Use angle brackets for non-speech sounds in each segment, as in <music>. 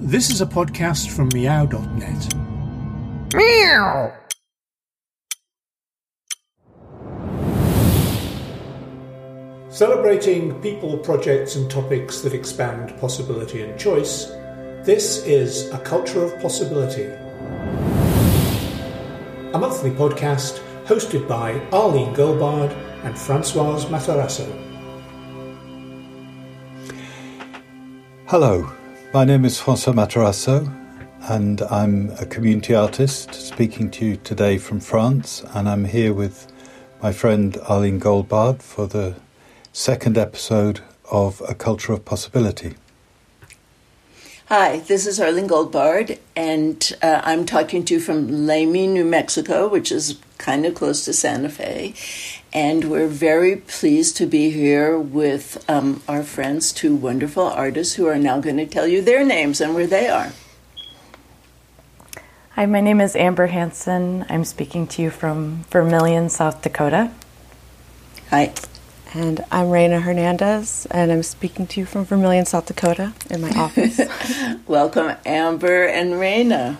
This is a podcast from meow.net. Meow. Celebrating people, projects, and topics that expand possibility and choice, this is A Culture of Possibility. A monthly podcast hosted by Arlene Goldbard and Francois Matarasso. Hello, my name is Francois Matarasso, and I'm a community artist speaking to you today from France. And I'm here with my friend Arlene Goldbard for the second episode of A Culture of Possibility. Hi, this is Arlene Goldbard, and uh, I'm talking to you from Lamy, New Mexico, which is kind of close to Santa Fe. And we're very pleased to be here with um, our friends, two wonderful artists who are now going to tell you their names and where they are. Hi, my name is Amber Hansen. I'm speaking to you from Vermillion, South Dakota. Hi. And I'm Reyna Hernandez, and I'm speaking to you from Vermillion, South Dakota, in my office. <laughs> Welcome, Amber and Reyna.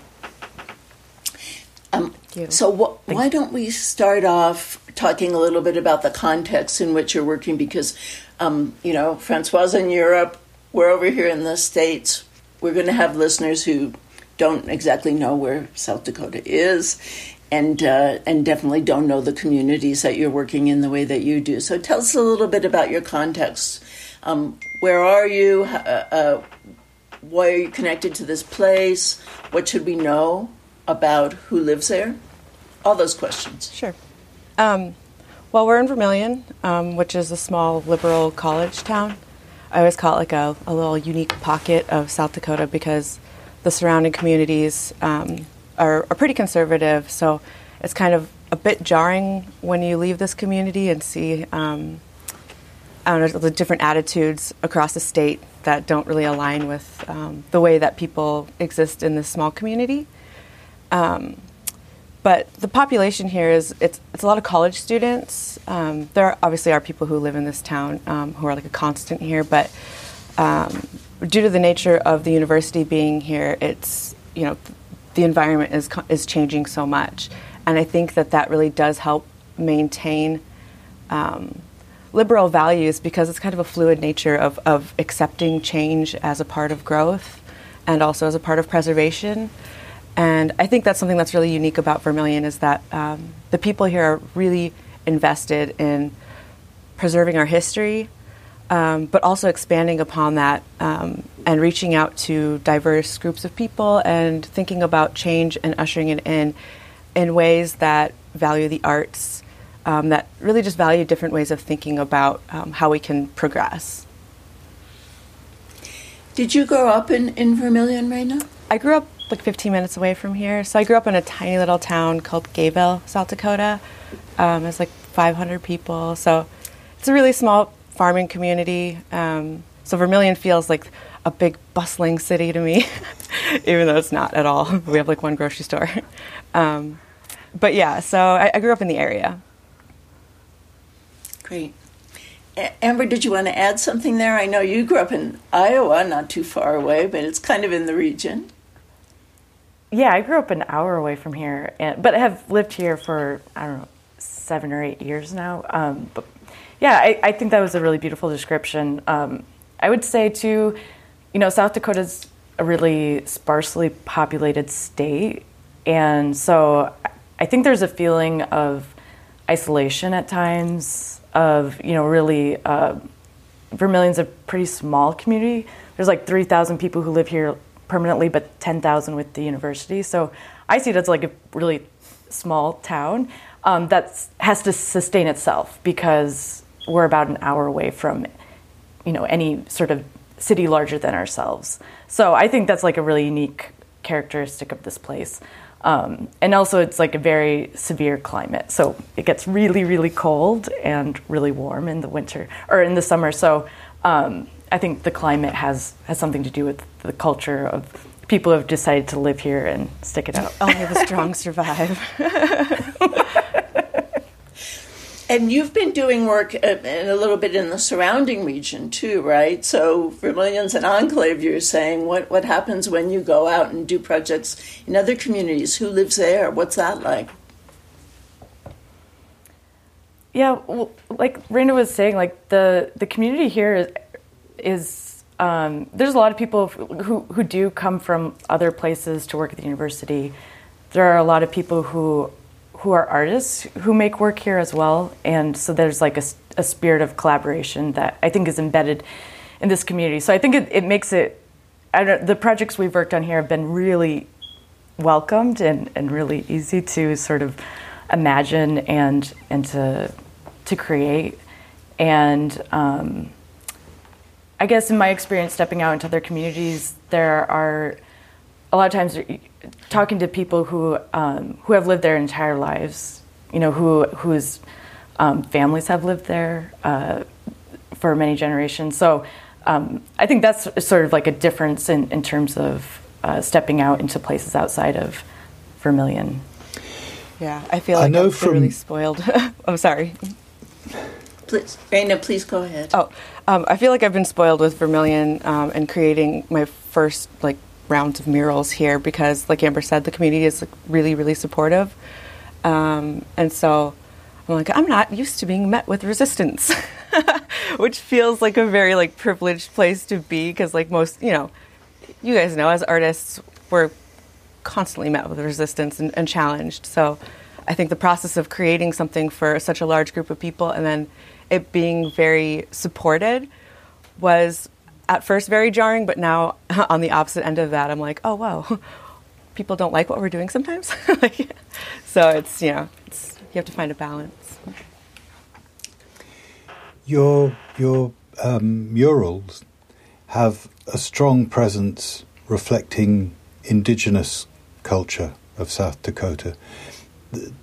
Um, so, wh- why don't we start off talking a little bit about the context in which you're working? Because, um, you know, Francois in Europe, we're over here in the States. We're going to have listeners who don't exactly know where South Dakota is, and uh, and definitely don't know the communities that you're working in the way that you do. So tell us a little bit about your context. Um, where are you? Uh, uh, why are you connected to this place? What should we know about who lives there? All those questions. Sure. Um, well, we're in Vermillion, um, which is a small liberal college town. I always call it like a, a little unique pocket of South Dakota because the surrounding communities um, are, are, pretty conservative. So it's kind of a bit jarring when you leave this community and see um, know, the different attitudes across the state that don't really align with um, the way that people exist in this small community. Um, but the population here is it's, it's a lot of college students. Um, there are, obviously are people who live in this town um, who are like a constant here, but um, due to the nature of the university being here, it's you know the environment is is changing so much, and I think that that really does help maintain um, liberal values because it's kind of a fluid nature of of accepting change as a part of growth, and also as a part of preservation. And I think that's something that's really unique about Vermillion is that um, the people here are really invested in preserving our history um, but also expanding upon that um, and reaching out to diverse groups of people and thinking about change and ushering it in in ways that value the arts, um, that really just value different ways of thinking about um, how we can progress. Did you grow up in, in Vermillion, Reyna? I grew up like 15 minutes away from here. So I grew up in a tiny little town called Gayville, South Dakota. Um, it's like 500 people. So it's a really small farming community. Um, so Vermillion feels like a big bustling city to me, <laughs> even though it's not at all. <laughs> We have like one grocery store. <laughs> Um, but yeah, so I, I, grew up in the area. Great. Amber, did you want to add something there? I know you grew up in Iowa, not too far away, but it's kind of in the region. Yeah, I grew up an hour away from here, and, but have lived here for, I don't know, seven or eight years now. Um, but yeah, I, I, think that was a really beautiful description. Um, I would say, too, you know, South Dakota's a really sparsely populated state. And so I think there's a feeling of isolation at times, of, you know, really, uh, Vermillion's a pretty small community. There's like 3,000 people who live here permanently, but 10,000 with the university. So I see it as like a really small town um, that has to sustain itself because we're about an hour away from, you know, any sort of city larger than ourselves. So I think that's like a really unique characteristic of this place. Um, and also, it's like a very severe climate. So it gets really, really cold and really warm in the winter or in the summer. So um, I think the climate has has something to do with the culture of people who have decided to live here and stick it out. Only the strong <laughs> survive. <laughs> And you've been doing work uh, a, a little bit in the surrounding region too, right? So Vermillion's an enclave. You're saying what what happens when you go out and do projects in other communities? Who lives there? What's that like? Yeah, well, like Reyna was saying, like the the community here is, is um, there's a lot of people who who do come from other places to work at the university. There are a lot of people who who are artists who make work here as well, and so there's like a, a spirit of collaboration that I think is embedded in this community. So I think it, it makes it. The projects we've worked on here have been really welcomed and, and really easy to sort of imagine and and to to create. And um, I guess in my experience stepping out into other communities, there are a lot of times talking to people who um, who have lived their entire lives, you know, who whose um, families have lived there uh, for many generations. So um, I think that's sort of like a difference in, in terms of uh, stepping out into places outside of Vermillion. Yeah, I feel like I know I'm from... really spoiled. I'm <laughs> sorry. Please, Reyna, please go ahead. Oh, um, I feel like I've been spoiled with Vermillion um, and creating my first like rounds of murals here because, like Amber said, the community is like, really, really supportive. Um, and so I'm like, I'm not used to being met with resistance, <laughs> which feels like a very like privileged place to be because, like most, you know, you guys know as artists, we're constantly met with resistance and, and challenged. So I think the process of creating something for such a large group of people and then it being very supported was at first very jarring, but now <laughs> on the opposite end of that, I'm like, oh wow, <laughs> people don't like what we're doing sometimes. <laughs> like, so it's you know, it's, you have to find a balance. Your your um, murals have a strong presence reflecting indigenous culture of South Dakota.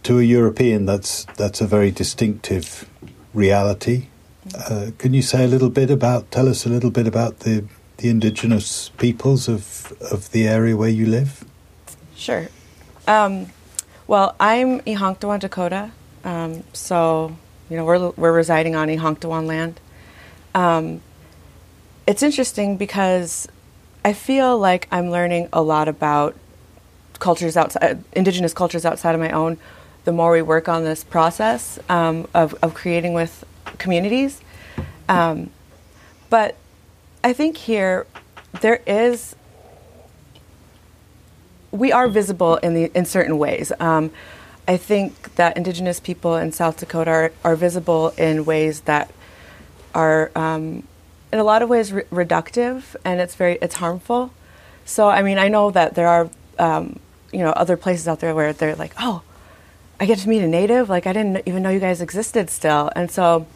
To a European, that's that's a very distinctive reality uh, can you say a little bit about, tell us a little bit about the, the indigenous peoples of, of the area where you live? Sure. Um, well, I'm Ihanktonwan Dakota, um, so you know we're we're residing on Ihanktonwan land. Um, it's interesting because I feel like I'm learning a lot about cultures outside, indigenous cultures outside of my own. The more we work on this process um, of of creating with communities. Um, but I think here there is we are visible in the in certain ways. Um, I think that Indigenous people in South Dakota are, are visible in ways that are, um, in a lot of ways, re- reductive, and it's very it's harmful. So, I mean, I know that there are, um, you know, other places out there where they're like, oh, I get to meet a native. Like, I didn't even know you guys existed still, and so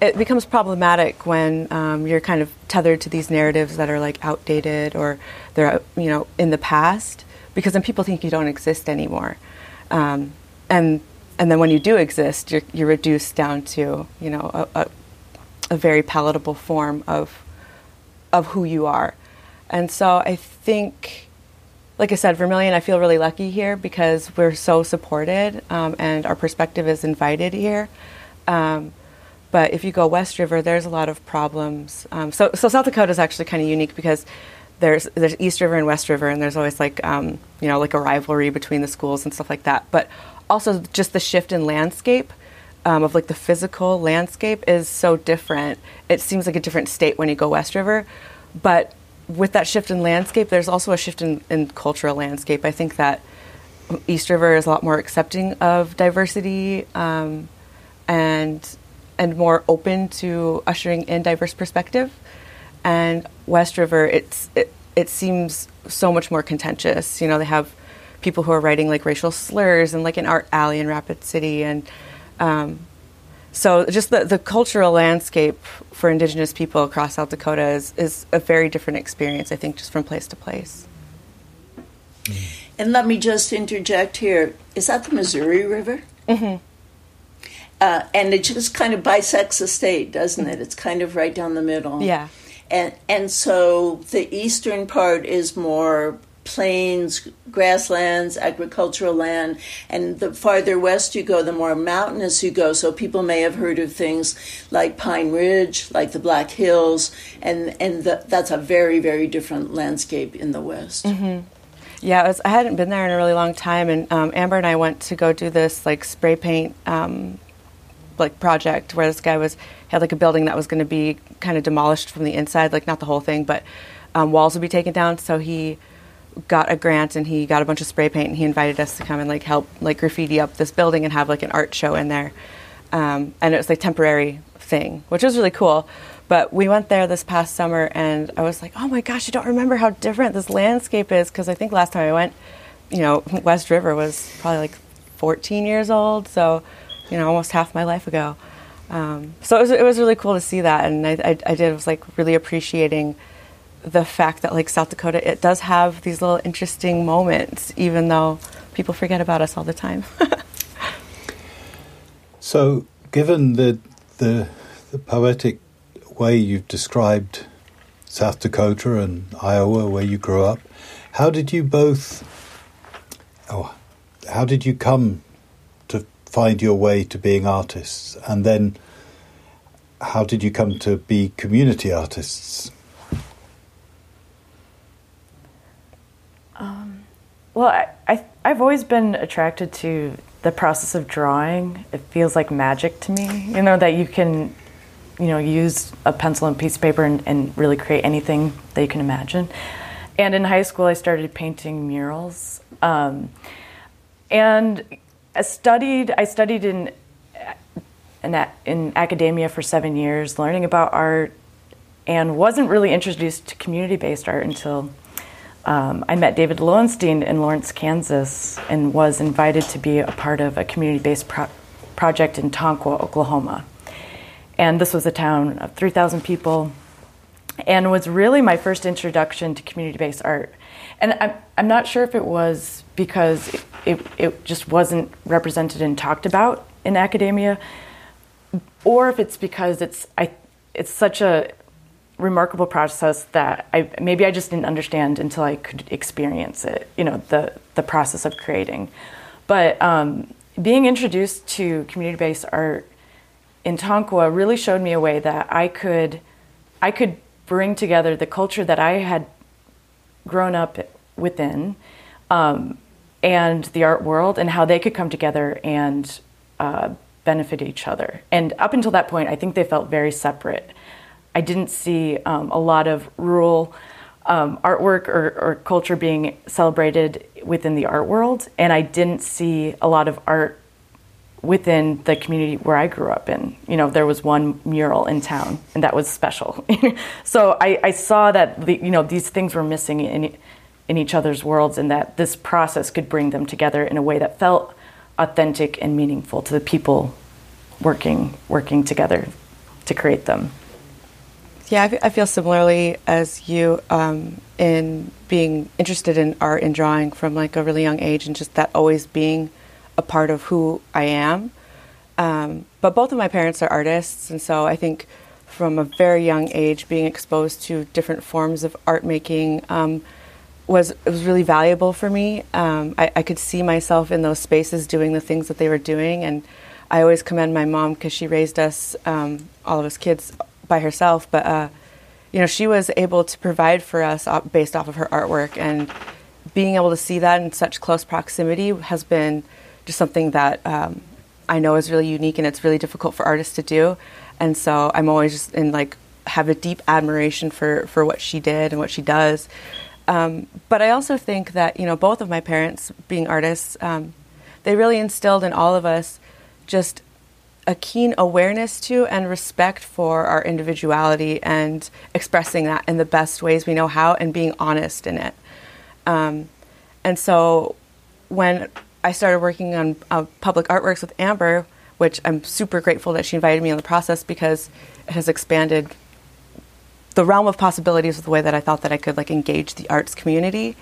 it becomes problematic when um, you're kind of tethered to these narratives that are like outdated or they're you know in the past because then people think you don't exist anymore um, and and then when you do exist you're, you're reduced down to you know a, a, a, very palatable form of of who you are and so I think like I said Vermillion I feel really lucky here because we're so supported um, and our perspective is invited here um, but if you go West River, there's a lot of problems. Um, so, so South Dakota is actually kind of unique because there's there's East River and West River, and there's always like um, you know like a rivalry between the schools and stuff like that. But also just the shift in landscape um, of like the physical landscape is so different. It seems like a different state when you go West River, but with that shift in landscape, there's also a shift in, in cultural landscape. I think that East River is a lot more accepting of diversity um, and and more open to ushering in diverse perspective. And West River, it's it, it seems so much more contentious. You know, they have people who are writing like racial slurs and like an art alley in Rapid City, and um, so just the the cultural landscape for Indigenous people across South Dakota is is a very different experience. I think just from place to place. And let me just interject here: is that the Missouri River? Mm-hmm. Uh, and it just kind of bisects the state, doesn't it? It's kind of right down the middle. Yeah. And and so the eastern part is more plains, grasslands, agricultural land, and the farther west you go, the more mountainous you go. So people may have heard of things like Pine Ridge, like the Black Hills, and and the, that's a very very different landscape in the west. Mm-hmm. Yeah, was, I hadn't been there in a really long time, and um, Amber and I went to go do this like spray paint um, like project where this guy was had like a building that was going to be kind of demolished from the inside, like not the whole thing, but um, walls would be taken down. So he got a grant and he got a bunch of spray paint and he invited us to come and like help like graffiti up this building and have like an art show in there. Um, and it was like temporary thing, which was really cool. But we went there this past summer and I was like, oh my gosh, I don't remember how different this landscape is because I think last time I went, you know, West River was probably like 14 years old, so you know, almost half my life ago. Um, so it was, it was really cool to see that, and I, I, I did was like really appreciating the fact that like South Dakota, it does have these little interesting moments, even though people forget about us all the time. <laughs> so, given the, the the poetic way you've described South Dakota and Iowa, where you grew up, how did you both? Oh, how did you come to find your way to being artists, and then how did you come to be community artists? Um, well, I, I, I've always been attracted to the process of drawing. It feels like magic to me, you know, that you can, you know, use a pencil and piece of paper and, and really create anything that you can imagine. And in high school, I started painting murals. Um, and I studied, I studied in, in, in academia for seven years, learning about art, and wasn't really introduced to community based art until um, I met David Loewenstein in Lawrence, Kansas, and was invited to be a part of a community based pro- project in Tonkawa, Oklahoma. And this was a town of 3,000 people, and was really my first introduction to community based art. And I'm, I'm not sure if it was because it, it, it just wasn't represented and talked about in academia, or if it's because it's, I, it's such a remarkable process that I maybe I just didn't understand until I could experience it. You know, the the process of creating. But um, being introduced to community-based art in Tonkawa really showed me a way that I could I could bring together the culture that I had grown up within um, and the art world and how they could come together and uh, benefit each other. And up until that point, I think they felt very separate. I didn't see um, a lot of rural um, artwork or, or, culture being celebrated within the art world, and I didn't see a lot of art within the community where I grew up in. You know, there was one mural in town, and that was special. <laughs> so I, I, saw that the, you know these things were missing in in each other's worlds, and that this process could bring them together in a way that felt authentic and meaningful to the people working working together to create them. Yeah, I feel similarly as you um, in being interested in art and drawing from like a really young age, and just that always being a part of who I am. Um, but both of my parents are artists, and so I think from a very young age, being exposed to different forms of art making um, was was really valuable for me. Um, I, I, could see myself in those spaces doing the things that they were doing, and I always commend my mom because she raised us, um, all of us kids, by herself, but uh, you know she was able to provide for us based off of her artwork, and being able to see that in such close proximity has been just something that um, I know is really unique, and it's really difficult for artists to do. And so I'm always just in like have a deep admiration for for what she did and what she does. Um, but I also think that you know both of my parents being artists, um, they really instilled in all of us just a keen awareness to and respect for our individuality and expressing that in the best ways we know how and being honest in it. Um, and so when I started working on uh, public artworks with Amber, which I'm super grateful that she invited me in the process because it has expanded the realm of possibilities with the way that I thought that I could like engage the arts community.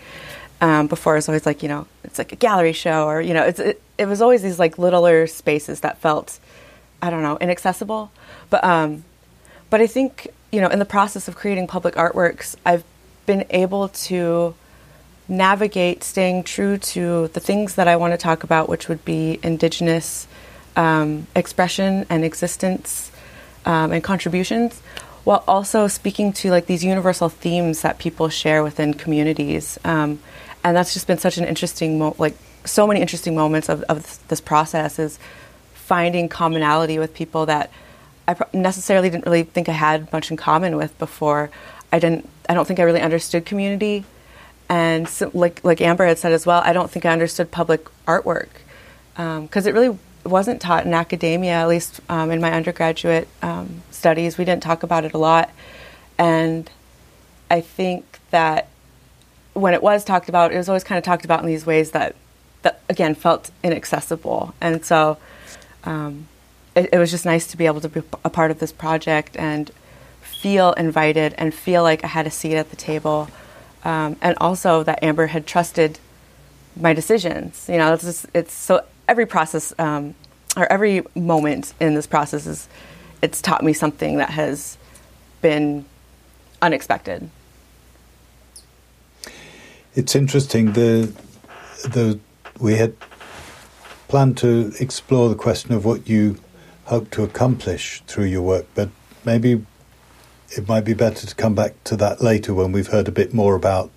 Um, before it was always like you know it's like a gallery show or you know it, it was always these like littler spaces that felt I don't know, inaccessible. But um, but I think you know, in the process of creating public artworks, I've been able to navigate staying true to the things that I want to talk about, which would be Indigenous um, expression and existence um, and contributions, while also speaking to like these universal themes that people share within communities. Um, and that's just been such an interesting, mo- like so many interesting moments of, of this process is finding commonality with people that I necessarily didn't really think I had much in common with before. I didn't. I don't think I really understood community, and so, like like Amber had said as well. I don't think I understood public artwork because um, it really wasn't taught in academia. At least um, in my undergraduate um, studies, we didn't talk about it a lot, and I think that when it was talked about, it was always kind of talked about in these ways that that again felt inaccessible, and so. Um, it, it was just nice to be able to be a part of this project and feel invited and feel like I had a seat at the table. Um, and also that Amber had trusted my decisions. You know, it's, just, it's so every process um, or every moment in this process is it's taught me something that has been unexpected. It's interesting. The the we had planned to explore the question of what you hope to accomplish through your work, but maybe it might be better to come back to that later when we've heard a bit more about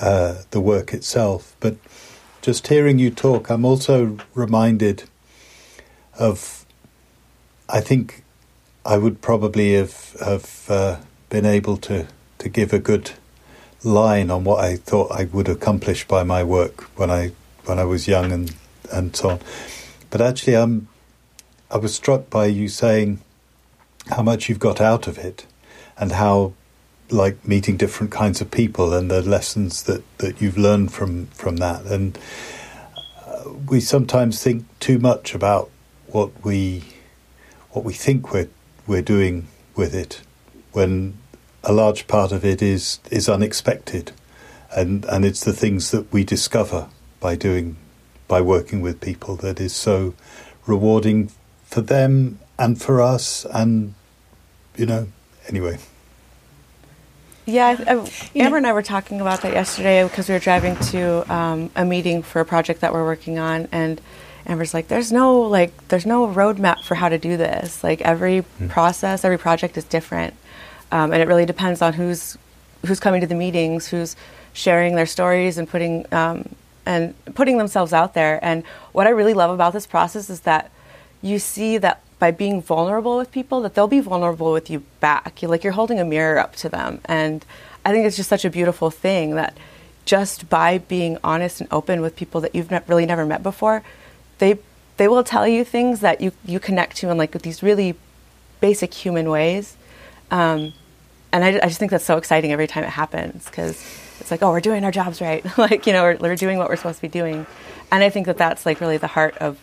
uh, the work itself. But just hearing you talk, I'm also reminded of, I think I would probably have, have uh, been able to, to give a good line on what I thought I would accomplish by my work when I when I was young and, and so on. But actually, I'm I was struck by you saying how much you've got out of it and how like meeting different kinds of people and the lessons that, that you've learned from, from that. And uh, we sometimes think too much about what we what we think we're we're doing with it when a large part of it is is unexpected and and it's the things that we discover by doing by working with people that is so rewarding for them and for us, and you know, anyway. Yeah, I, Amber and I were talking about that yesterday because we were driving to um, a meeting for a project that we're working on, and Amber's like, "There's no like, there's no roadmap for how to do this. Like every mm. process, every project is different, um, and it really depends on who's who's coming to the meetings, who's sharing their stories and putting um, and putting themselves out there. And what I really love about this process is that you see that by being vulnerable with people that they'll be vulnerable with you back. You're like you're holding a mirror up to them. And I think it's just such a beautiful thing that just by being honest and open with people that you've ne- really never met before, they they will tell you things that you, you connect to in like these really basic human ways. Um, and I, I, just think that's so exciting every time it happens because it's like, oh, we're doing our jobs right. <laughs> like, you know, we're, we're doing what we're supposed to be doing. And I think that that's like really the heart of,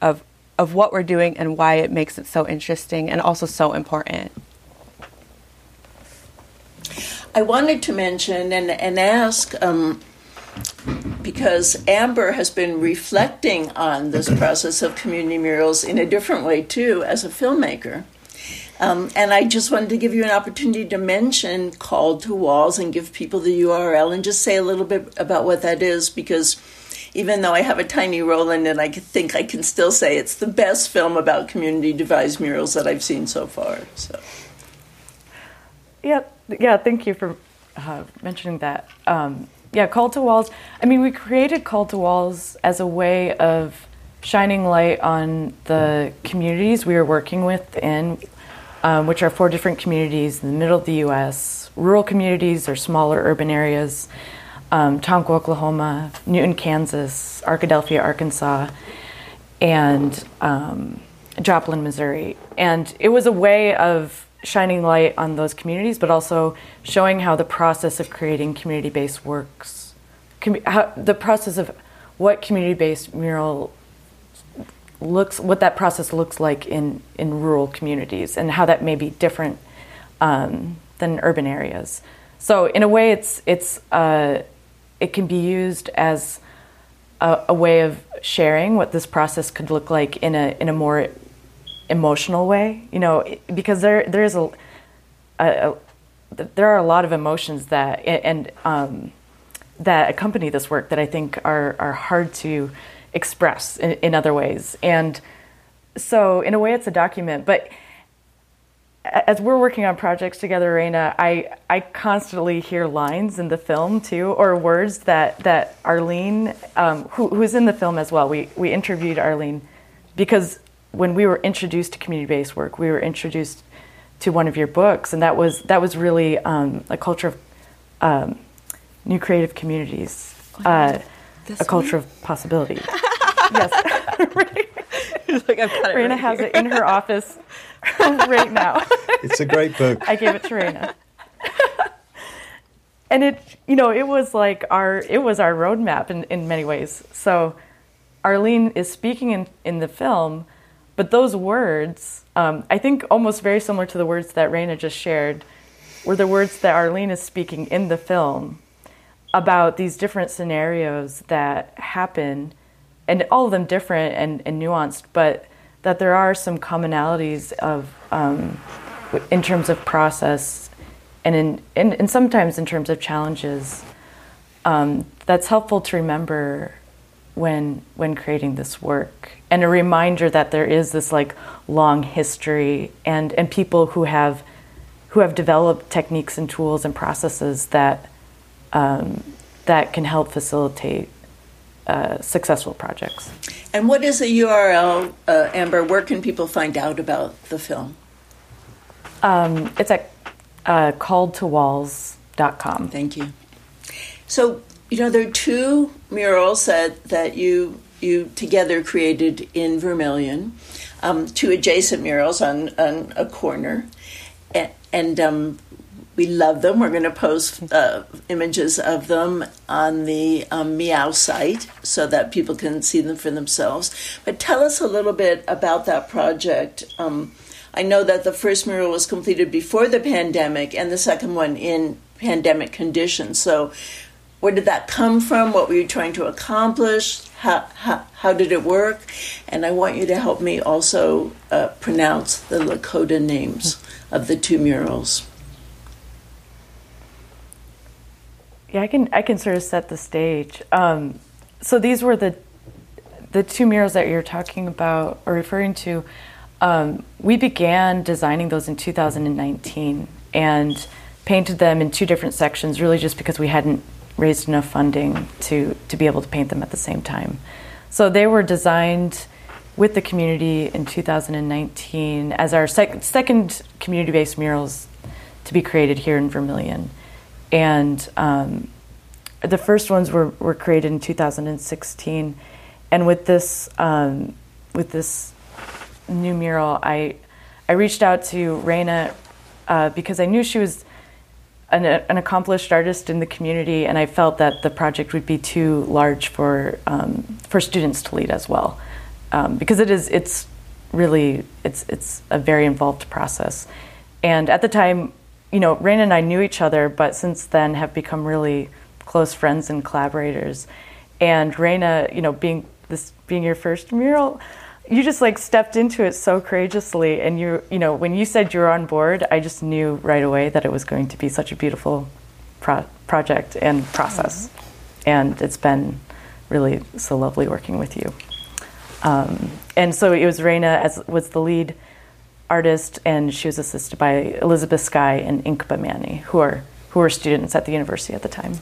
of of what we're doing and why it makes it so interesting and also so important. I wanted to mention and, and ask um, because Amber has been reflecting on this process of community murals in a different way too as a filmmaker. Um, and I just wanted to give you an opportunity to mention Called to Walls and give people the URL and just say a little bit about what that is because even though I have a tiny role in it, I think I can still say it's the best film about community devised murals that I've seen so far. So, yeah, yeah. Thank you for uh, mentioning that. Um, yeah, Called to Walls. I mean, we created Called to Walls as a way of shining light on the communities we are working with in, um, which are four different communities in the middle of the U.S. Rural communities or smaller urban areas um, Tonkawa, Oklahoma, Newton, Kansas, Arkadelphia, Arkansas, and um, Joplin, Missouri. And it was a way of shining light on those communities, but also showing how the process of creating community based works, com- how, the process of what community based mural looks, what that process looks like in, in rural communities, and how that may be different um, than urban areas. So in a way, it's it's uh, it can be used as a, a, way of sharing what this process could look like in a in a more emotional way. You know, because there there is a, a, a there are a lot of emotions that and um, that accompany this work that I think are are hard to express in, in other ways. And so, in a way, it's a document, but as we're working on projects together, Reyna, I, I constantly hear lines in the film too, or words that that Arlene, um, who, who's in the film as well. We we interviewed Arlene because when we were introduced to community-based work, we were introduced to one of your books, and that was that was really um, a culture of um, new creative communities, uh, a one? culture of possibility. <laughs> yes, <laughs> like I've got it Reyna right has here. it in her office <laughs> right now. It's a great book. I gave it to Reyna. and it, you know, it was like our, it was our roadmap in, in many ways. So Arlene is speaking in, in the film, but those words, um, I think almost very similar to the words that Reyna just shared, were the words that Arlene is speaking in the film about these different scenarios that happen, and all of them different and, and nuanced, but that there are some commonalities of um, in terms of process and in, in, and sometimes in terms of challenges um, that's helpful to remember when when creating this work. And a reminder that there is this like long history and and people who have who have developed techniques and tools and processes that um, that can help facilitate uh, successful projects. And what is the URL, uh, Amber? Where can people find out about the film? Um, it's at uh, calledtowalls.com. Thank you. So, you know, there are two murals that, that you you together created in Vermillion, um, two adjacent murals on, on a corner. And, and um, we love them. We're going to post uh, images of them on the um, Meow site so that people can see them for themselves. But tell us a little bit about that project. Um, I know that the first mural was completed before the pandemic and the second one in pandemic conditions. So, where did that come from? What were you trying to accomplish? How, how, how did it work? And I want you to help me also uh, pronounce the Lakota names of the two murals. Yeah, I can I can sort of set the stage. Um, so these were the the two murals that you're talking about or referring to. Um, we began designing those in 2019 and painted them in two different sections, really just because we hadn't raised enough funding to to be able to paint them at the same time. So they were designed with the community in 2019 as our sec- second community-based murals to be created here in Vermillion and um, the first ones were, were created in 2016 and with this um, with this new mural I I reached out to Reyna uh, because I knew she was an, an, accomplished artist in the community and I felt that the project would be too large for um, for students to lead as well. Um, because it is it's really it's it's a very involved process. And at the time you know, Reyna and I knew each other, but since then have become really close friends and collaborators. And Reyna, you know, being this being your first mural, you just like stepped into it so courageously. And you, you know, when you said you were on board, I just knew right away that it was going to be such a beautiful pro- project and process. Mm-hmm. And it's been really so lovely working with you. Um, and so it was Raina as was the lead artist, and she was assisted by Elizabeth Sky and Inkba Manny, who are who were students at the university at the time.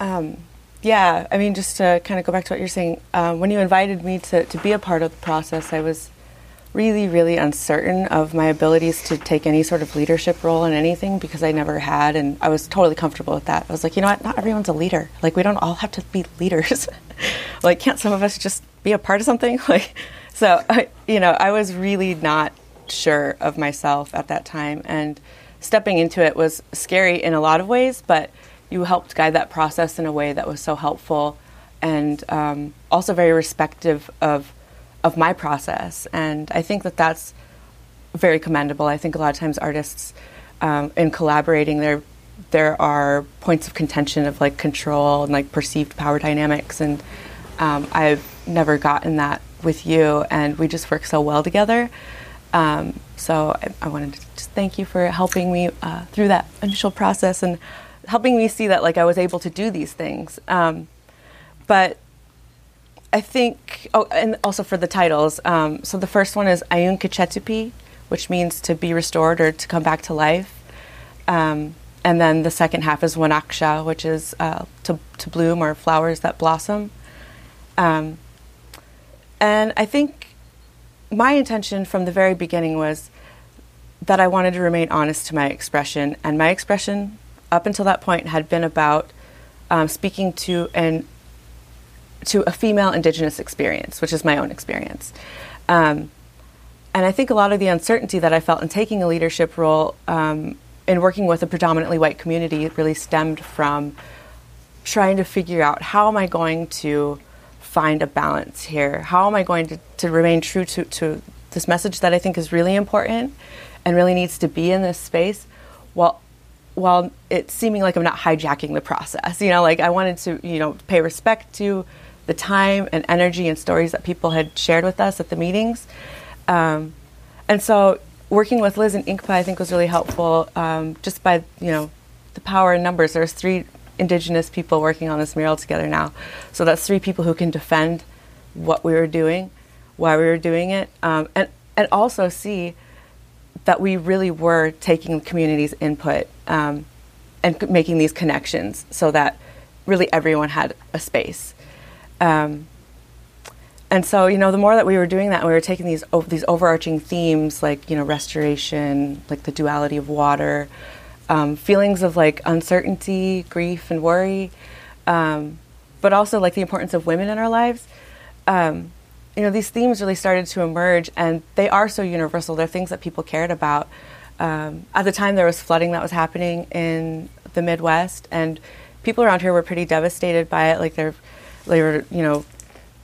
Um, yeah, I mean, just to kind of go back to what you're saying, um, when you invited me to, to be a part of the process, I was really, really uncertain of my abilities to take any sort of leadership role in anything because I never had, and I was totally comfortable with that. I was like, you know what, not everyone's a leader. Like, we don't all have to be <laughs> leaders. like, can't some of us just be a part of something? <laughs> Like, so, I, you know, I was really not sure of myself at that time. And stepping into it was scary in a lot of ways, but you helped guide that process in a way that was so helpful and um, also very respective of of my process. And I think that that's very commendable. I think a lot of times artists um, in collaborating there there are points of contention of like control and like perceived power dynamics and um, I've never gotten that with you and we just work so well together um, so I, I, wanted to just thank you for helping me uh, through that initial process. And helping me see that like I was able to do these things. Um, but I think, oh, and also for the titles. Um, so the first one is Ayun Kechetupi, which means to be restored or to come back to life. Um, and then the second half is Wanaksha, which is uh, to, to bloom or flowers that blossom. Um, and I think my intention from the very beginning was that I wanted to remain honest to my expression, and my expression up until that point had been about um, speaking to an to a female Indigenous experience, which is my own experience. Um, and I think a lot of the uncertainty that I felt in taking a leadership role um, in working with a predominantly white community really stemmed from trying to figure out how am I going to find a balance here? How am I going to, to remain true to, to this message that I think is really important and really needs to be in this space while while it's seeming like I'm not hijacking the process. You know, like I wanted to, you know, pay respect to the time and energy and stories that people had shared with us at the meetings. Um, and so working with Liz and INCPA, I think, was really helpful um, just by, you know, the power in numbers. There's three Indigenous people working on this mural together now. So that's three people who can defend what we were doing, why we were doing it, um, and, and also see that we really were taking the community's input um, and making these connections so that really everyone had a space. Um, and so, you know, the more that we were doing that, we were taking these these overarching themes like you know restoration, like the duality of water, um, feelings of like uncertainty, grief, and worry, um, but also like the importance of women in our lives. Um, you know, these themes really started to emerge, and they are so universal. They're things that people cared about. Um, at the time, there was flooding that was happening in the Midwest, and people around here were pretty devastated by it. Like they're they were, you know,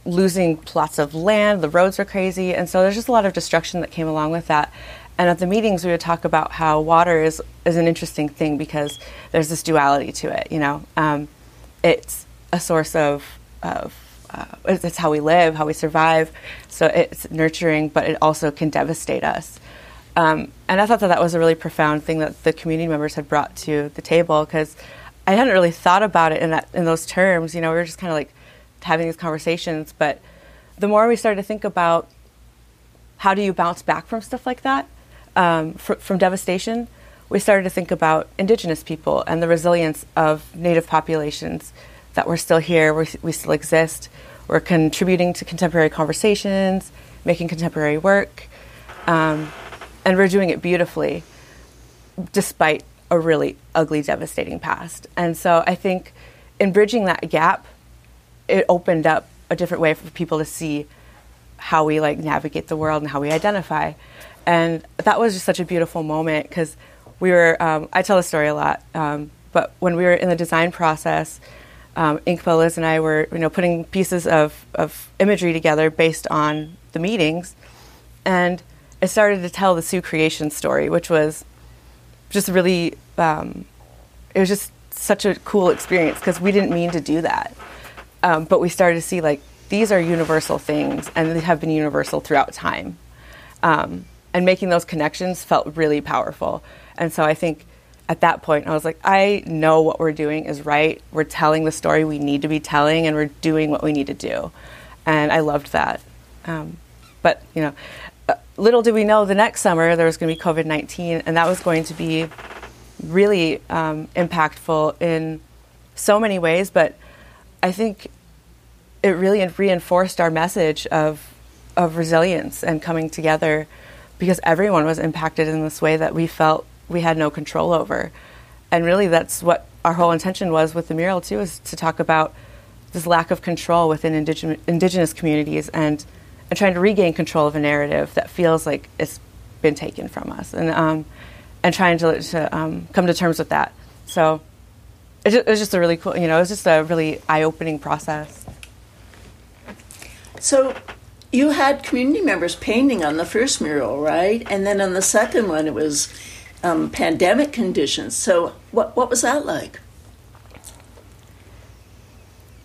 losing plots of land, the roads were crazy, and so there's just a lot of destruction that came along with that. And at the meetings, we would talk about how water is, is an interesting thing because there's this duality to it. You know, um, it's a source of, of uh, it's how we live, how we survive. So it's nurturing, but it also can devastate us. Um, and I thought that that was a really profound thing that the community members had brought to the table because I hadn't really thought about it in that in those terms. You know, we were just kind of like having these conversations. But the more we started to think about how do you bounce back from stuff like that, um, fr- from devastation, we started to think about Indigenous people and the resilience of Native populations that we're still here, we we still exist, we're contributing to contemporary conversations, making contemporary work, um, and we're doing it beautifully, despite a really ugly, devastating past. And so I think in bridging that gap it opened up a different way for people to see how we like navigate the world and how we identify. And that was just such a beautiful moment because we were, um, I tell the story a lot, um, but when we were in the design process, um, INCPA, Liz and I were, you know, putting pieces of, of imagery together based on the meetings. And it started to tell the Sioux creation story, which was just really, um, it was just such a cool experience because we didn't mean to do that. Um, but we started to see like these are universal things and they have been universal throughout time. Um, and making those connections felt really powerful. And so I think at that point, I was like, I know what we're doing is right. We're telling the story we need to be telling, and we're doing what we need to do. And I loved that. Um, but, you know, uh, little did we know the next summer there was going to be COVID 19, and that was going to be really um, impactful in so many ways. But I think it really reinforced our message of of resilience and coming together because everyone was impacted in this way that we felt we had no control over. And really that's what our whole intention was with the mural too is to talk about this lack of control within indigenous, indigenous communities and and trying to regain control of a narrative that feels like it's been taken from us and um, and trying to, to um, come to terms with that. So it, it was just a really cool, you know, it was just a really eye opening process. So you had community members painting on the first mural, right? And then on the second one, it was um, pandemic conditions. So what what was that like?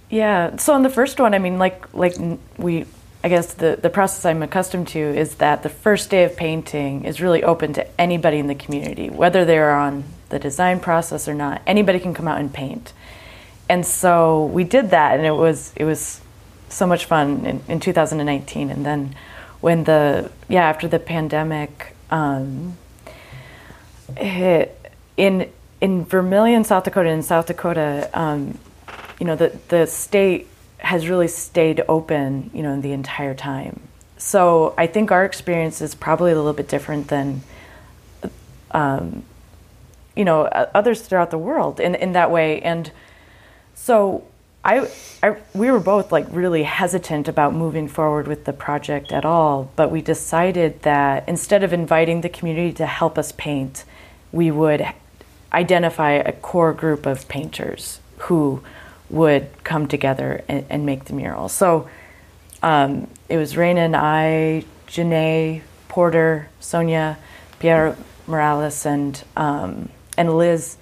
Yeah. So on the first one, I mean, like like we, I guess the the process I'm accustomed to is that the first day of painting is really open to anybody in the community, whether they're on the design process or not. Anybody can come out and paint. And so we did that, and it was it was so much fun in, in 2019. And then when the yeah after the pandemic um, hit in in Vermillion, South Dakota, in South Dakota, um, you know the the state has really stayed open, you know, the entire time. So I think our experience is probably a little bit different than, um, you know, others throughout the world in in that way. And so I, I, we were both like really hesitant about moving forward with the project at all. But we decided that instead of inviting the community to help us paint, we would identify a core group of painters who would come together and, and make the mural. So um, it was Reyna and I, Janae, Porter, Sonia, Pierre Morales, and um, and Liz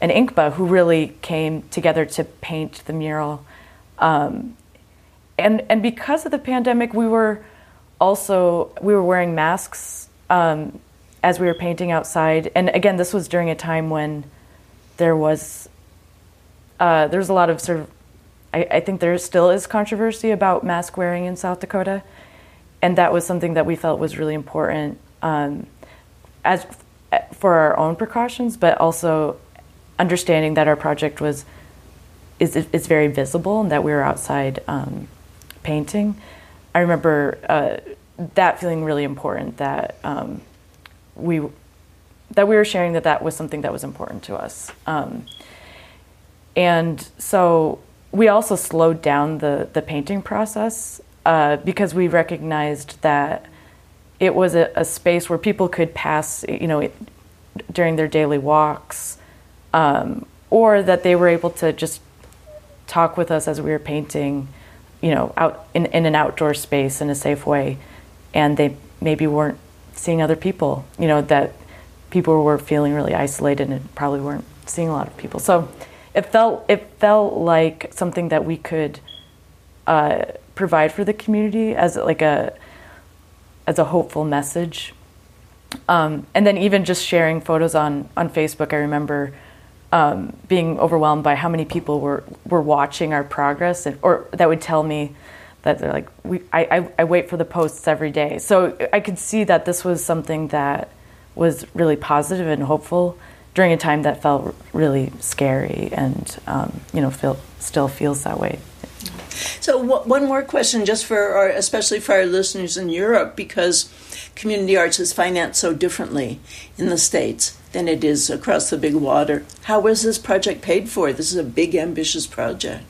and Inkpa who really came together to paint the mural. Um, and and because of the pandemic, we were also we were wearing masks um, as we were painting outside. And again, this was during a time when there was uh, there's a lot of sort of I, I, think there still is controversy about mask wearing in South Dakota, and that was something that we felt was really important um, as for our own precautions, but also understanding that our project was is is very visible and that we were outside um, painting. I remember uh, that feeling really important that um, we that we were sharing that that was something that was important to us. Um, and so we also slowed down the, the painting process uh, because we recognized that it was a, a, space where people could pass, you know, during their daily walks, um, or that they were able to just talk with us as we were painting, you know, out in, in an outdoor space in a safe way, and they maybe weren't seeing other people, you know, that people were feeling really isolated and probably weren't seeing a lot of people. So it felt it felt like something that we could uh, provide for the community as like a as a hopeful message. Um, and then even just sharing photos on on Facebook, I remember um, being overwhelmed by how many people were were watching our progress, and, or that would tell me that they're like, we, I, I, I wait for the posts every day. So I could see that this was something that was really positive and hopeful during a time that felt really scary and um, you know feel, still feels that way. So w- one more question, just for our, especially for our listeners in Europe, because community arts is financed so differently in the states than it is across the big water. How was this project paid for? This is a big, ambitious project.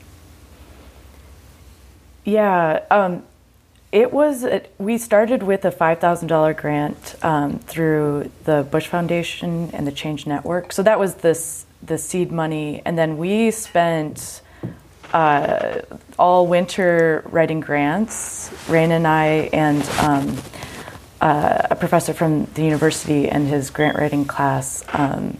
Yeah, um, it was, we started with a $5,000 grant um, through the Bush Foundation and the Change Network. So that was this, the seed money. And then we spent uh, all winter writing grants, Rain and I, and um, uh, a professor from the university and his grant writing class. Um,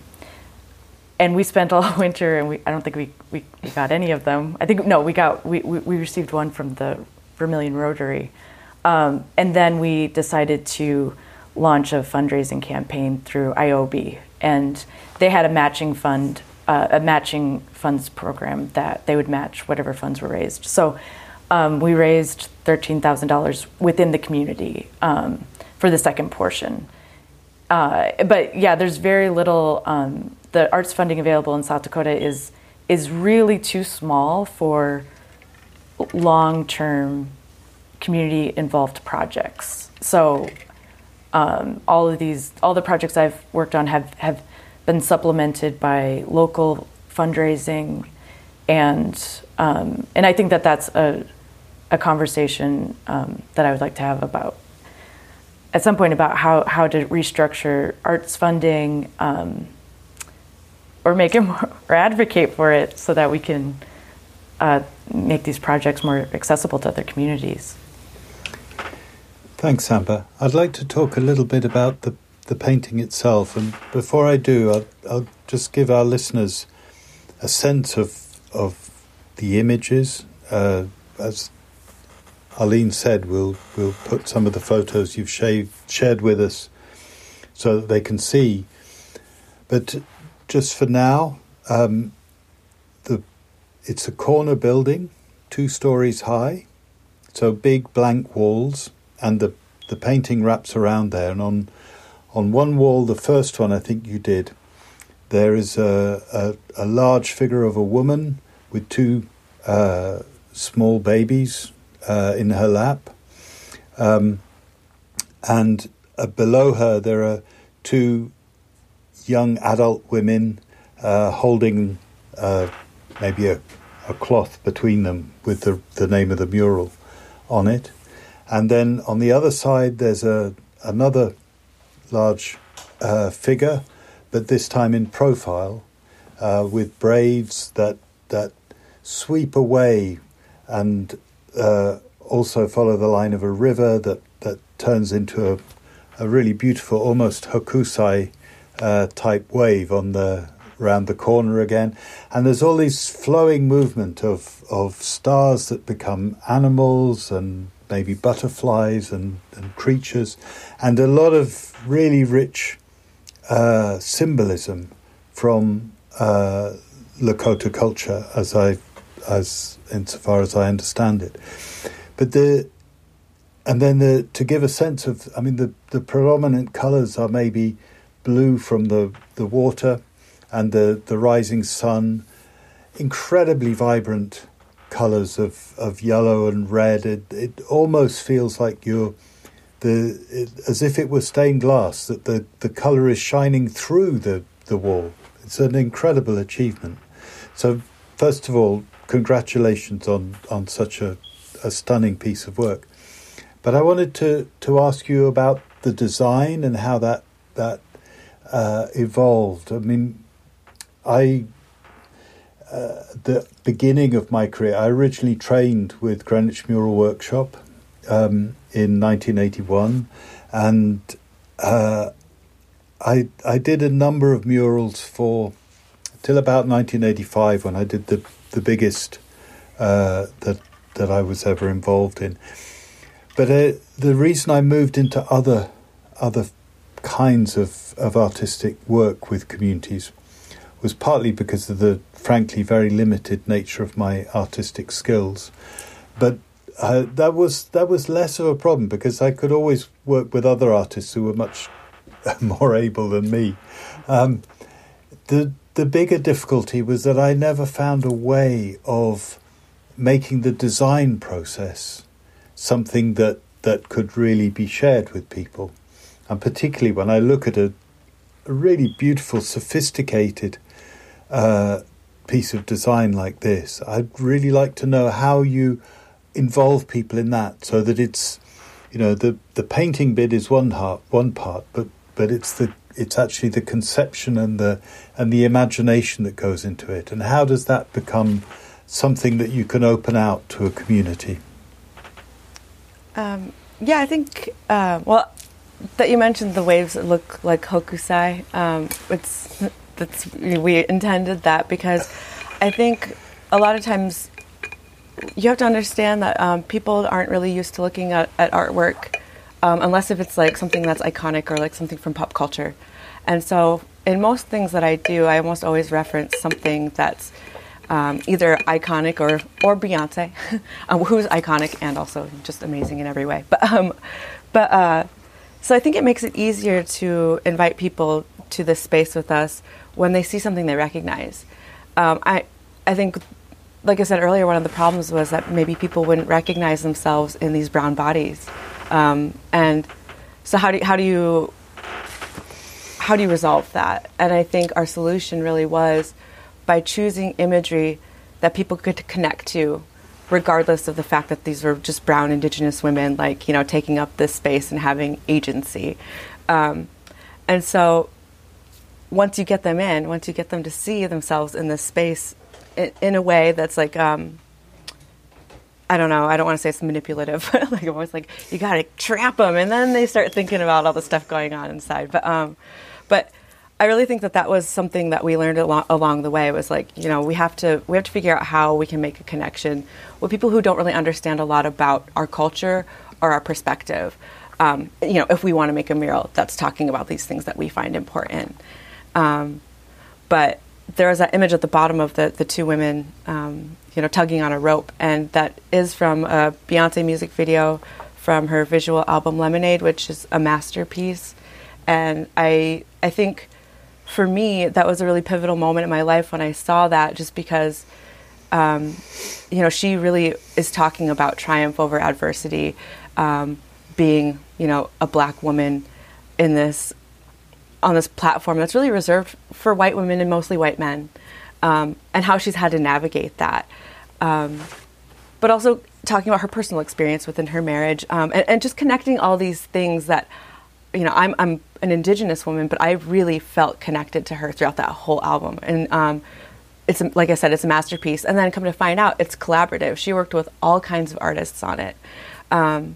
and we spent all <laughs> winter, and we, I don't think we, we, got any of them. I think, no, we got, we, we, we received one from the Vermillion Rotary. Um, and then we decided to launch a fundraising campaign through IOB. And they had a matching fund, uh, a matching funds program that they would match whatever funds were raised. So um, we raised $13,000 within the community um, for the second portion. Uh, but yeah, there's very little. Um, the arts funding available in South Dakota is is really too small for long term community involved projects. So um, all of these, all the projects I've worked on have, have been supplemented by local fundraising, and um, and I think that that's a a conversation um, that I would like to have about at some point about how how to restructure arts funding um, or make it more <laughs> or advocate for it so that we can uh, make these projects more accessible to other communities. Thanks, Amber. I'd like to talk a little bit about the, the painting itself. And before I do, I'll, I'll just give our listeners a sense of, of the images. Uh, as Arlene said, we'll, we'll put some of the photos you've shaved, shared with us so that they can see. But just for now, um, the it's a corner building, two stories high, so big blank walls, and the the painting wraps around there. And on on one wall, the first one I think you did, there is a a, a large figure of a woman with two uh, small babies uh, in her lap, um, and uh, below her there are two young adult women uh, holding uh, maybe a, a cloth between them with the, the name of the mural on it. And then on the other side, there's a another large uh, figure, but this time in profile, uh, with braids that that sweep away and uh, also follow the line of a river that that turns into a, a really beautiful, almost hokusai uh, type wave on the round the corner again, and there's all this flowing movement of of stars that become animals and maybe butterflies and, and creatures, and a lot of really rich uh, symbolism from uh, Lakota culture, as I as insofar as I understand it. But the and then the to give a sense of, I mean, the the predominant colours are maybe blue from the, the water and the, the rising sun, incredibly vibrant colours of, of yellow and red. It, it almost feels like you're the it, as if it were stained glass that the, the colour is shining through the, the wall. It's an incredible achievement. So first of all, congratulations on, on such a, a stunning piece of work. But I wanted to, to ask you about the design and how that that uh, evolved. I mean, I uh, the beginning of my career, I originally trained with Greenwich Mural Workshop um, in 1981, and uh, I I did a number of murals for till about 1985 when I did the the biggest uh, that that I was ever involved in. But uh, the reason I moved into other other kinds of, of artistic work with communities was partly because of the frankly very limited nature of my artistic skills. But uh, that was that was less of a problem because I could always work with other artists who were much <laughs> more able than me. Um, the the bigger difficulty was that I never found a way of making the design process something that that could really be shared with people. And particularly when I look at a, a really beautiful, sophisticated uh, piece of design like this, I'd really like to know how you involve people in that so that it's, you know, the, the painting bit is one part, one part, but, but it's the it's actually the conception and the and the imagination that goes into it. And how does that become something that you can open out to a community? Um, yeah, I think. Uh, well, that you mentioned the waves that look like hokusai. Um, it's that's we intended that because I think a lot of times you have to understand that um, people aren't really used to looking at, at artwork um, unless if it's like something that's iconic or like something from pop culture. And so in most things that I do, I almost always reference something that's um, either iconic or or Beyonce, um, <laughs> who's iconic and also just amazing in every way. But um, but uh, so I think it makes it easier to invite people to this space with us when they see something they recognize. Um, I, I think, like I said earlier, one of the problems was that maybe people wouldn't recognize themselves in these brown bodies, um, and so how do how do you how do you resolve that? And I think our solution really was by choosing imagery that people could connect to regardless of the fact that these were just brown indigenous women, like, you know, taking up this space and having agency. Um, and so once you get them in, once you get them to see themselves in this space in, in a way that's like, um, I don't know, I don't want to say it's manipulative, <laughs> like I'm always like, you got to trap them. And then they start thinking about all the stuff going on inside. But, um, but I really think that that was something that we learned along, along the way. Was like, you know, we have to we have to figure out how we can make a connection with people who don't really understand a lot about our culture or our perspective. Um, you know, if we want to make a mural that's talking about these things that we find important. Um, but there was that image at the bottom of the the two women, um, you know, tugging on a rope, and that is from a Beyonce music video from her visual album Lemonade, which is a masterpiece. And I I think for me that was a really pivotal moment in my life when I saw that, just because. Um, you know, she really is talking about triumph over adversity, um, being, you know, a black woman in this on this platform that's really reserved for white women and mostly white men, um, and how she's had to navigate that. Um, but also talking about her personal experience within her marriage, um, and, and, just connecting all these things that, you know, I'm, I'm an indigenous woman, but I really felt connected to her throughout that whole album. And um, it's like I said, it's a masterpiece. And then come to find out, it's collaborative. She worked with all kinds of artists on it. Um,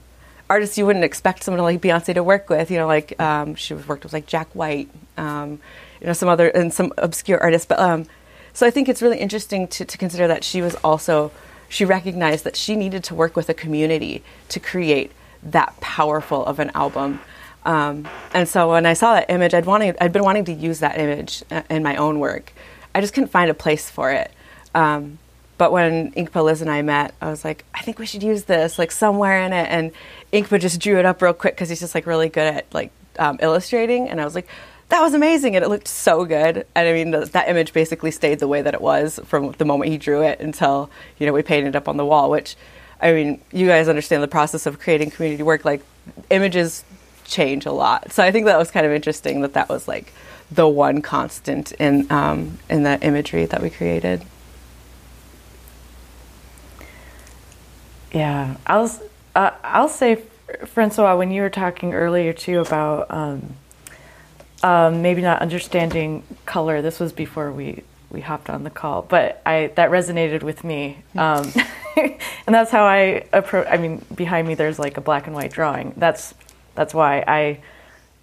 artists you wouldn't expect someone like Beyonce to work with. You know, like um, she worked with like Jack White, um, you know, some other and some obscure artists. But um, so I think it's really interesting to, to consider that she was also she recognized that she needed to work with a community to create that powerful of an album. Um, and so when I saw that image, I'd wanted I'd been wanting to use that image uh, in my own work. I just couldn't find a place for it. Um, but when Inkpa, Liz, and I met, I was like, I think we should use this like somewhere in it. And Inkpa just drew it up real quick because he's just like really good at like um, illustrating. And I was like, that was amazing, and it looked so good. And I mean, that image basically stayed the way that it was from the moment he drew it until you know we painted it up on the wall. Which, I mean, you guys understand the process of creating community work. Like images change a lot, so I think that was kind of interesting that that was like the one constant in um, in the imagery that we created. Yeah, I'll uh, I'll say, Francois, when you were talking earlier too about um, um, maybe not understanding color. This was before we we hopped on the call, but I that resonated with me, um, <laughs> and that's how I approach. I mean, behind me there's like a black and white drawing. That's that's why I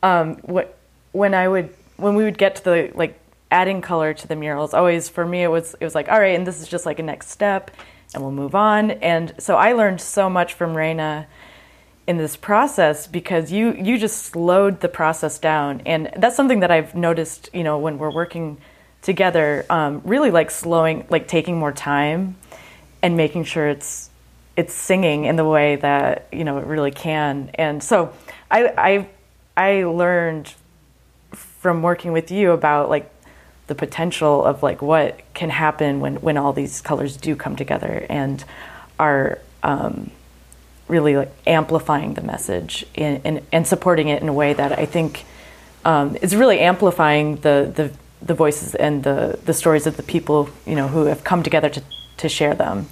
um, what when I would when we would get to the like adding color to the murals. Always for me it was it was like all right, and this is just like a next step and we'll move on. And so I learned so much from Reyna in this process because you you just slowed the process down, and that's something that I've noticed. You know, when we're working together, um, really like slowing, like taking more time, and making sure it's it's singing in the way that you know it really can. And so I I I learned from working with you about like the potential of like what can happen when when all these colors do come together and are um, really like amplifying the message in, in, and supporting it in a way that I think um, is really amplifying the, the the voices and the the stories of the people you know who have come together to to share them.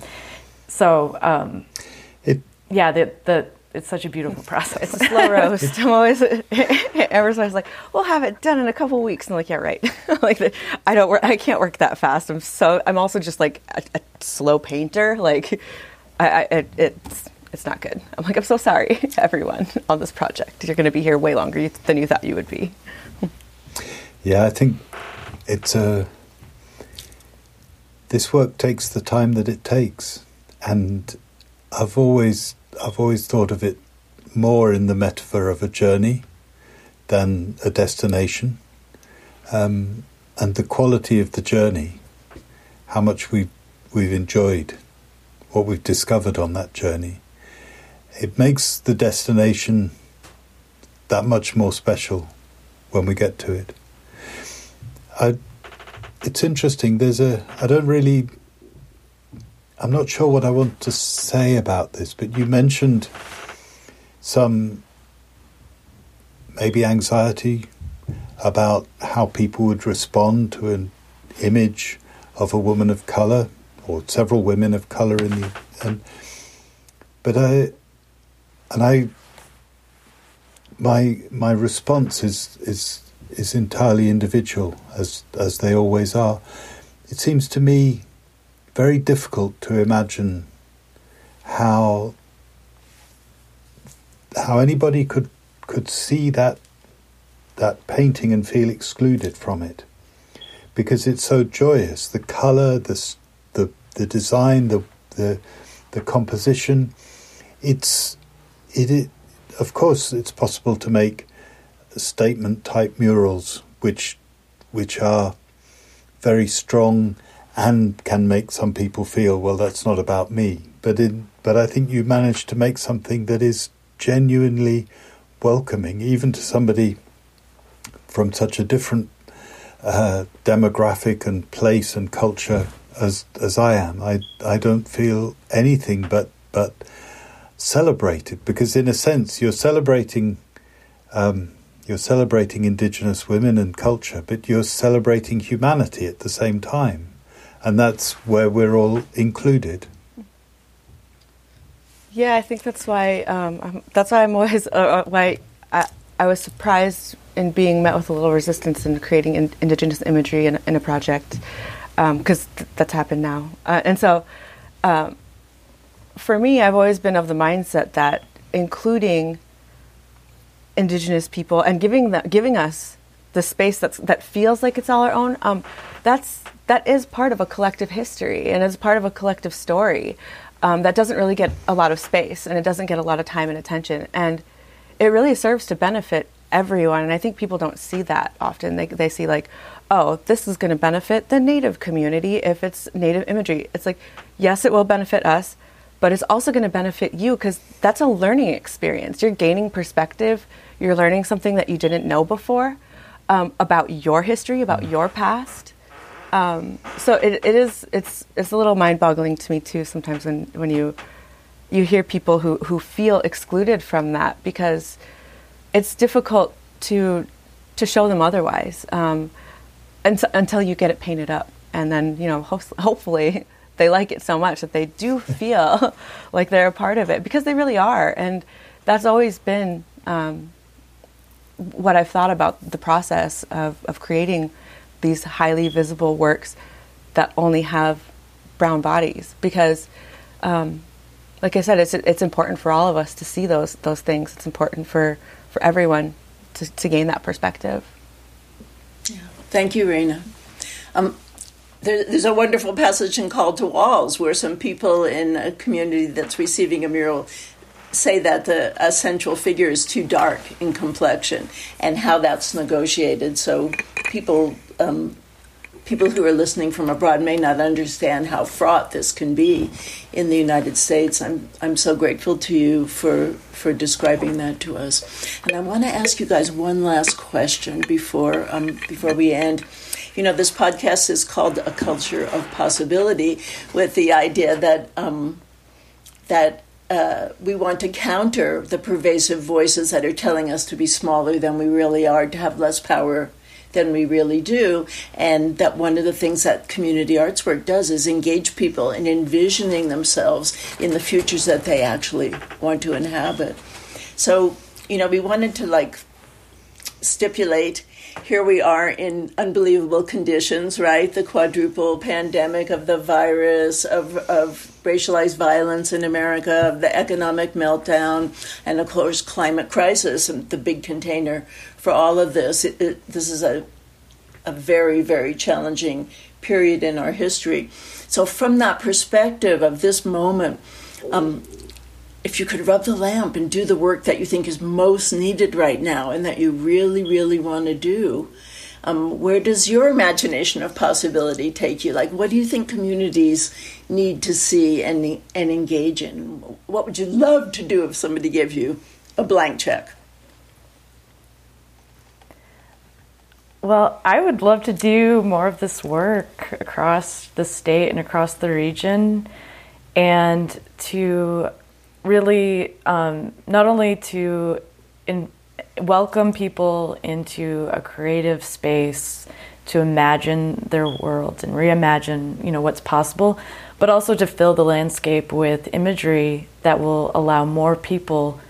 So um, it yeah the the it's such a beautiful process. It's a <laughs> slow <laughs> roast. I'm always <laughs> ever so I was like, we'll have it done in a couple weeks. And I'm like, yeah, right. like the, I don't work. I can't work that fast. I'm so. I'm also just like a, a slow painter. Like, I, I it, it's it's not good. I'm like, I'm so sorry, everyone on this project. You're going to be here way longer than you thought you would be. yeah, I think it's a. This work takes the time that it takes, and I've always I've always thought of it more in the metaphor of a journey than a destination. Um, and the quality of the journey, how much we we've enjoyed, what we've discovered on that journey, it makes the destination that much more special when we get to it. I, it's interesting. There's a I don't really I'm not sure what I want to say about this, but you mentioned some maybe anxiety about how people would respond to an image of a woman of color or several women of color in the and but I and I my my response is is is entirely individual as as they always are. It seems to me very difficult to imagine how how anybody could could see that that painting and feel excluded from it. Because it's so joyous. The color the the the design the the the composition it's it, it of course it's possible to make statement type murals which which are very strong and can make some people feel, well, that's not about me. But in, but I think you managed to make something that is genuinely welcoming, even to somebody from such a different uh, demographic and place and culture as as I am. I I don't feel anything but but celebrated because, in a sense, you're celebrating. Um, you're celebrating indigenous women and culture, but you're celebrating humanity at the same time, and that's where we're all included. Yeah, I think that's why um, that's why I'm always uh, uh, why I, I was surprised in being met with a little resistance in creating in, indigenous imagery in, in a project because um, th- that's happened now, uh, and so um, for me, I've always been of the mindset that including indigenous people and giving the, giving us the space that's, that feels like it's all our own, um, that's that is part of a collective history and is part of a collective story um, that doesn't really get a lot of space and it doesn't get a lot of time and attention and it really serves to benefit everyone and i think people don't see that often they, they see like oh this is going to benefit the native community if it's native imagery it's like yes it will benefit us but it's also going to benefit you because that's a learning experience. You're gaining perspective, you're learning something that you didn't know before um, about your history, about mm. your past. Um, so it, it is it's it's a little mind-boggling to me too sometimes when, when you you hear people who, who feel excluded from that because it's difficult to to show them otherwise um, until, until you get it painted up and then you know ho- hopefully <laughs> they like it so much that they do <laughs> feel <laughs> like they're a part of it because they really are. And that's always been um, what I've thought about the process of, of creating these highly visible works that only have brown bodies because um, like I said, it's it's important for all of us to see those those things. It's important for, for everyone to, to gain that perspective. Yeah. Thank you, Reyna. Um, there, there's a wonderful passage in Called to Walls where some people in a community that's receiving a mural say that the a central figure is too dark in complexion and how that's negotiated. So people um, people who are listening from abroad may not understand how fraught this can be in the United States. I'm I'm so grateful to you for for describing that to us. And I want to ask you guys one last question before um, before we end you know, this podcast is called A Culture of Possibility with the idea that, um, that uh, we want to counter the pervasive voices that are telling us to be smaller than we really are, to have less power than we really do. And that one of the things that community arts work does is engage people in envisioning themselves in the futures that they actually want to inhabit. So, you know, we wanted to like stipulate here we are in unbelievable conditions, right? The quadruple pandemic of the virus, of, of racialized violence in America, of the economic meltdown, and of course, climate crisis, and the big container for all of this. It, it, this is a, a very, very challenging period in our history. So, from that perspective of this moment, um, if you could rub the lamp and do the work that you think is most needed right now and that you really, really want to do, um, where does your imagination of possibility take you? Like, what do you think communities need to see and, and engage in? What would you love to do if somebody gave you a blank check? Well, I would love to do more of this work across the state and across the region and to really um, not only to in, welcome people into a creative space to imagine their world and reimagine you know what's possible but also to fill the landscape with imagery that will allow more people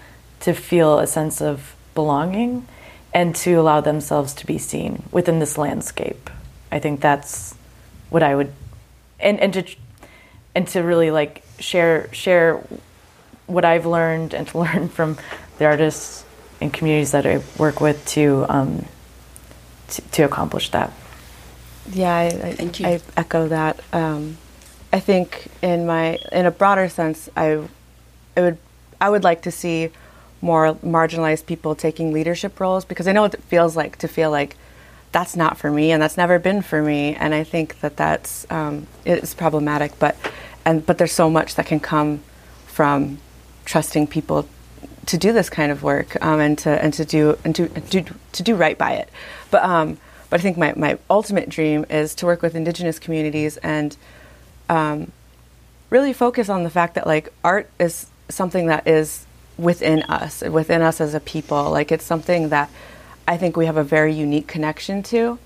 to feel a sense of belonging and to allow themselves to be seen within this landscape. I think that's what i would and, and to and to really like share share what I've learned and <laughs> to learn from the artists and communities that I work with to um, to, to, accomplish that. Yeah, I, I, I echo that. Um, I think in my in a broader sense, I, I would I would like to see more marginalized people taking leadership roles because I know what it feels like to feel like that's not for me, and that's never been for me. And I think that that's um, it's problematic. But and but there's so much that can come from trusting people to do this kind of work um, and to and to do and to, to to do right by it. But um, but I think my, my ultimate dream is to work with indigenous communities and um, really focus on the fact that like art is something that is within us, within us as a people. Like it's something that I think we have a very unique connection to.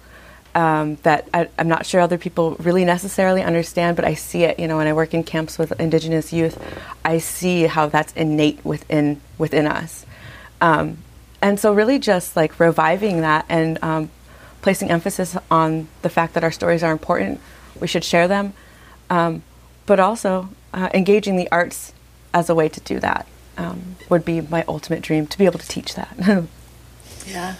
Um, that I, am not sure other people really necessarily understand, but I see it. You know, when I work in camps with Indigenous youth, I see how that's innate within within us, um, and so really just like reviving that and um, placing emphasis on the fact that our stories are important. We should share them, um, but also uh, engaging the arts as a way to do that um, would be my ultimate dream to be able to teach that. <laughs> yeah.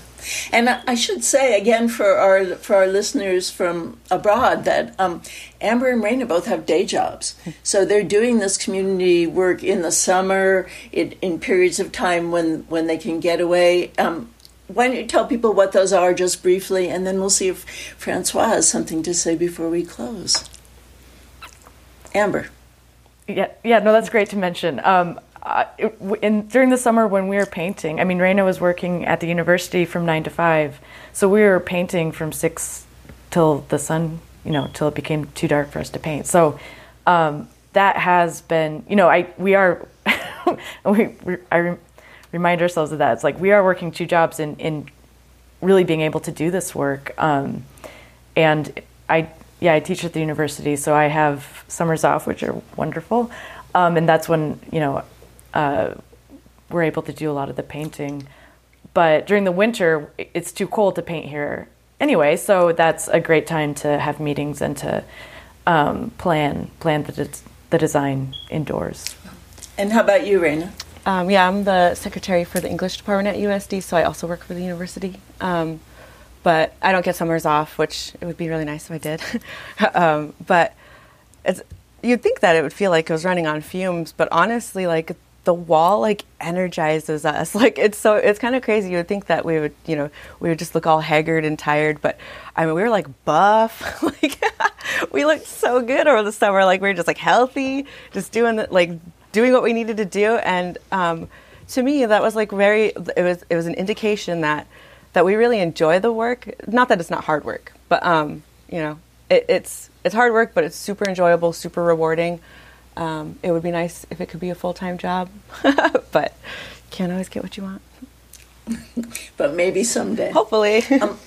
And I should say again for our for our listeners from abroad that um, Amber and Reyna both have day jobs, so they're doing this community work in the summer, in, in periods of time when when they can get away. Um, why don't you tell people what those are just briefly, and then we'll see if Francois has something to say before we close. Amber. Yeah, yeah, no, that's great to mention. Um, uh, in during the summer when we were painting, I mean, Reyna was working at the university from nine to five, so we were painting from six till the sun, you know, till it became too dark for us to paint. So um, that has been, you know, I we are, <laughs> we, we I remind ourselves of that. It's like we are working two jobs in in really being able to do this work, um, and I yeah I teach at the university, so I have summers off, which are wonderful, um, and that's when you know uh, we're able to do a lot of the painting. But during the winter, it's too cold to paint here anyway, so that's a great time to have meetings and to um, plan plan the, de- the design indoors. And how about you, Reyna? Um, yeah, I'm the secretary for the English department at USD, so I also work for the university. Um, but I don't get summers off, which it would be really nice if I did. <laughs> um, but you'd think that it would feel like it was running on fumes, but honestly, like the wall like energizes us. <laughs> Like it's so it's kind of crazy. You would think that we would, you know, we would just look all haggard and tired, but I mean, we were like buff. <laughs> like <laughs> we looked so good over the summer. Like we were just like healthy, just doing the, like doing what we needed to do. And um, to me, that was like very. It was it was an indication that that we really enjoy the work. Not that it's not hard work, but um, you know, it, it's it's hard work, but it's super enjoyable, super rewarding. Um, it would be nice if it could be a full time job, <laughs> but can't always get what you want. <laughs> but maybe someday. Hopefully. um,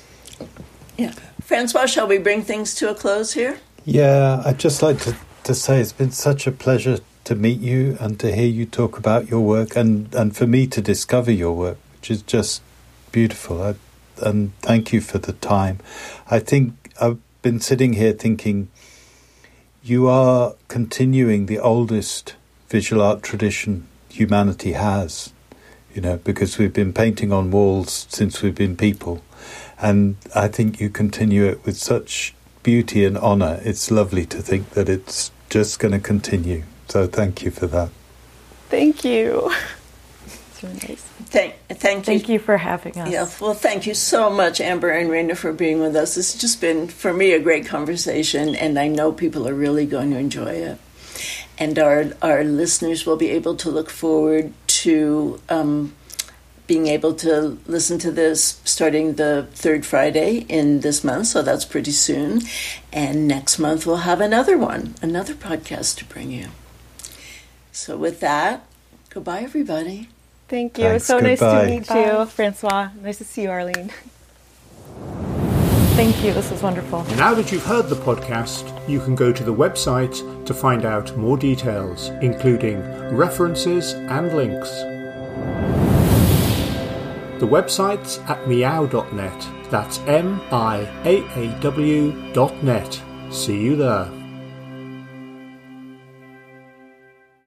yeah. Francois, shall we bring things to a close here? Yeah, I'd just like to, to say it's been such a pleasure to meet you and to hear you talk about your work and, and for me to discover your work, which is just beautiful. I, and thank you for the time. I think I've been sitting here thinking you are continuing the oldest visual art tradition humanity has, you know, because we've been painting on walls since we've been people. And I think you continue it with such beauty and honour. It's lovely to think that it's just going to continue. So thank you for that. Thank you. <laughs> Thank, thank you. Thank you for having us. Yeah, well, thank you so much, Amber and Reyna, for being with us. It's just been, for me, a great conversation, and I know people are really going to enjoy it. And our, our listeners will be able to look forward to um, being able to listen to this starting the third Friday in this month, so that's pretty soon. And next month, we'll have another one, another podcast to bring you. So, with that, goodbye, everybody. Thank you. Thanks, so goodbye. nice to meet Bye. you, Francois. Nice to see you, Arlene. <laughs> Thank you. This was wonderful. Now that you've heard the podcast, you can go to the website to find out more details, including references and links. The website's at miaaw.net. That's M I A A W dot net. See you there.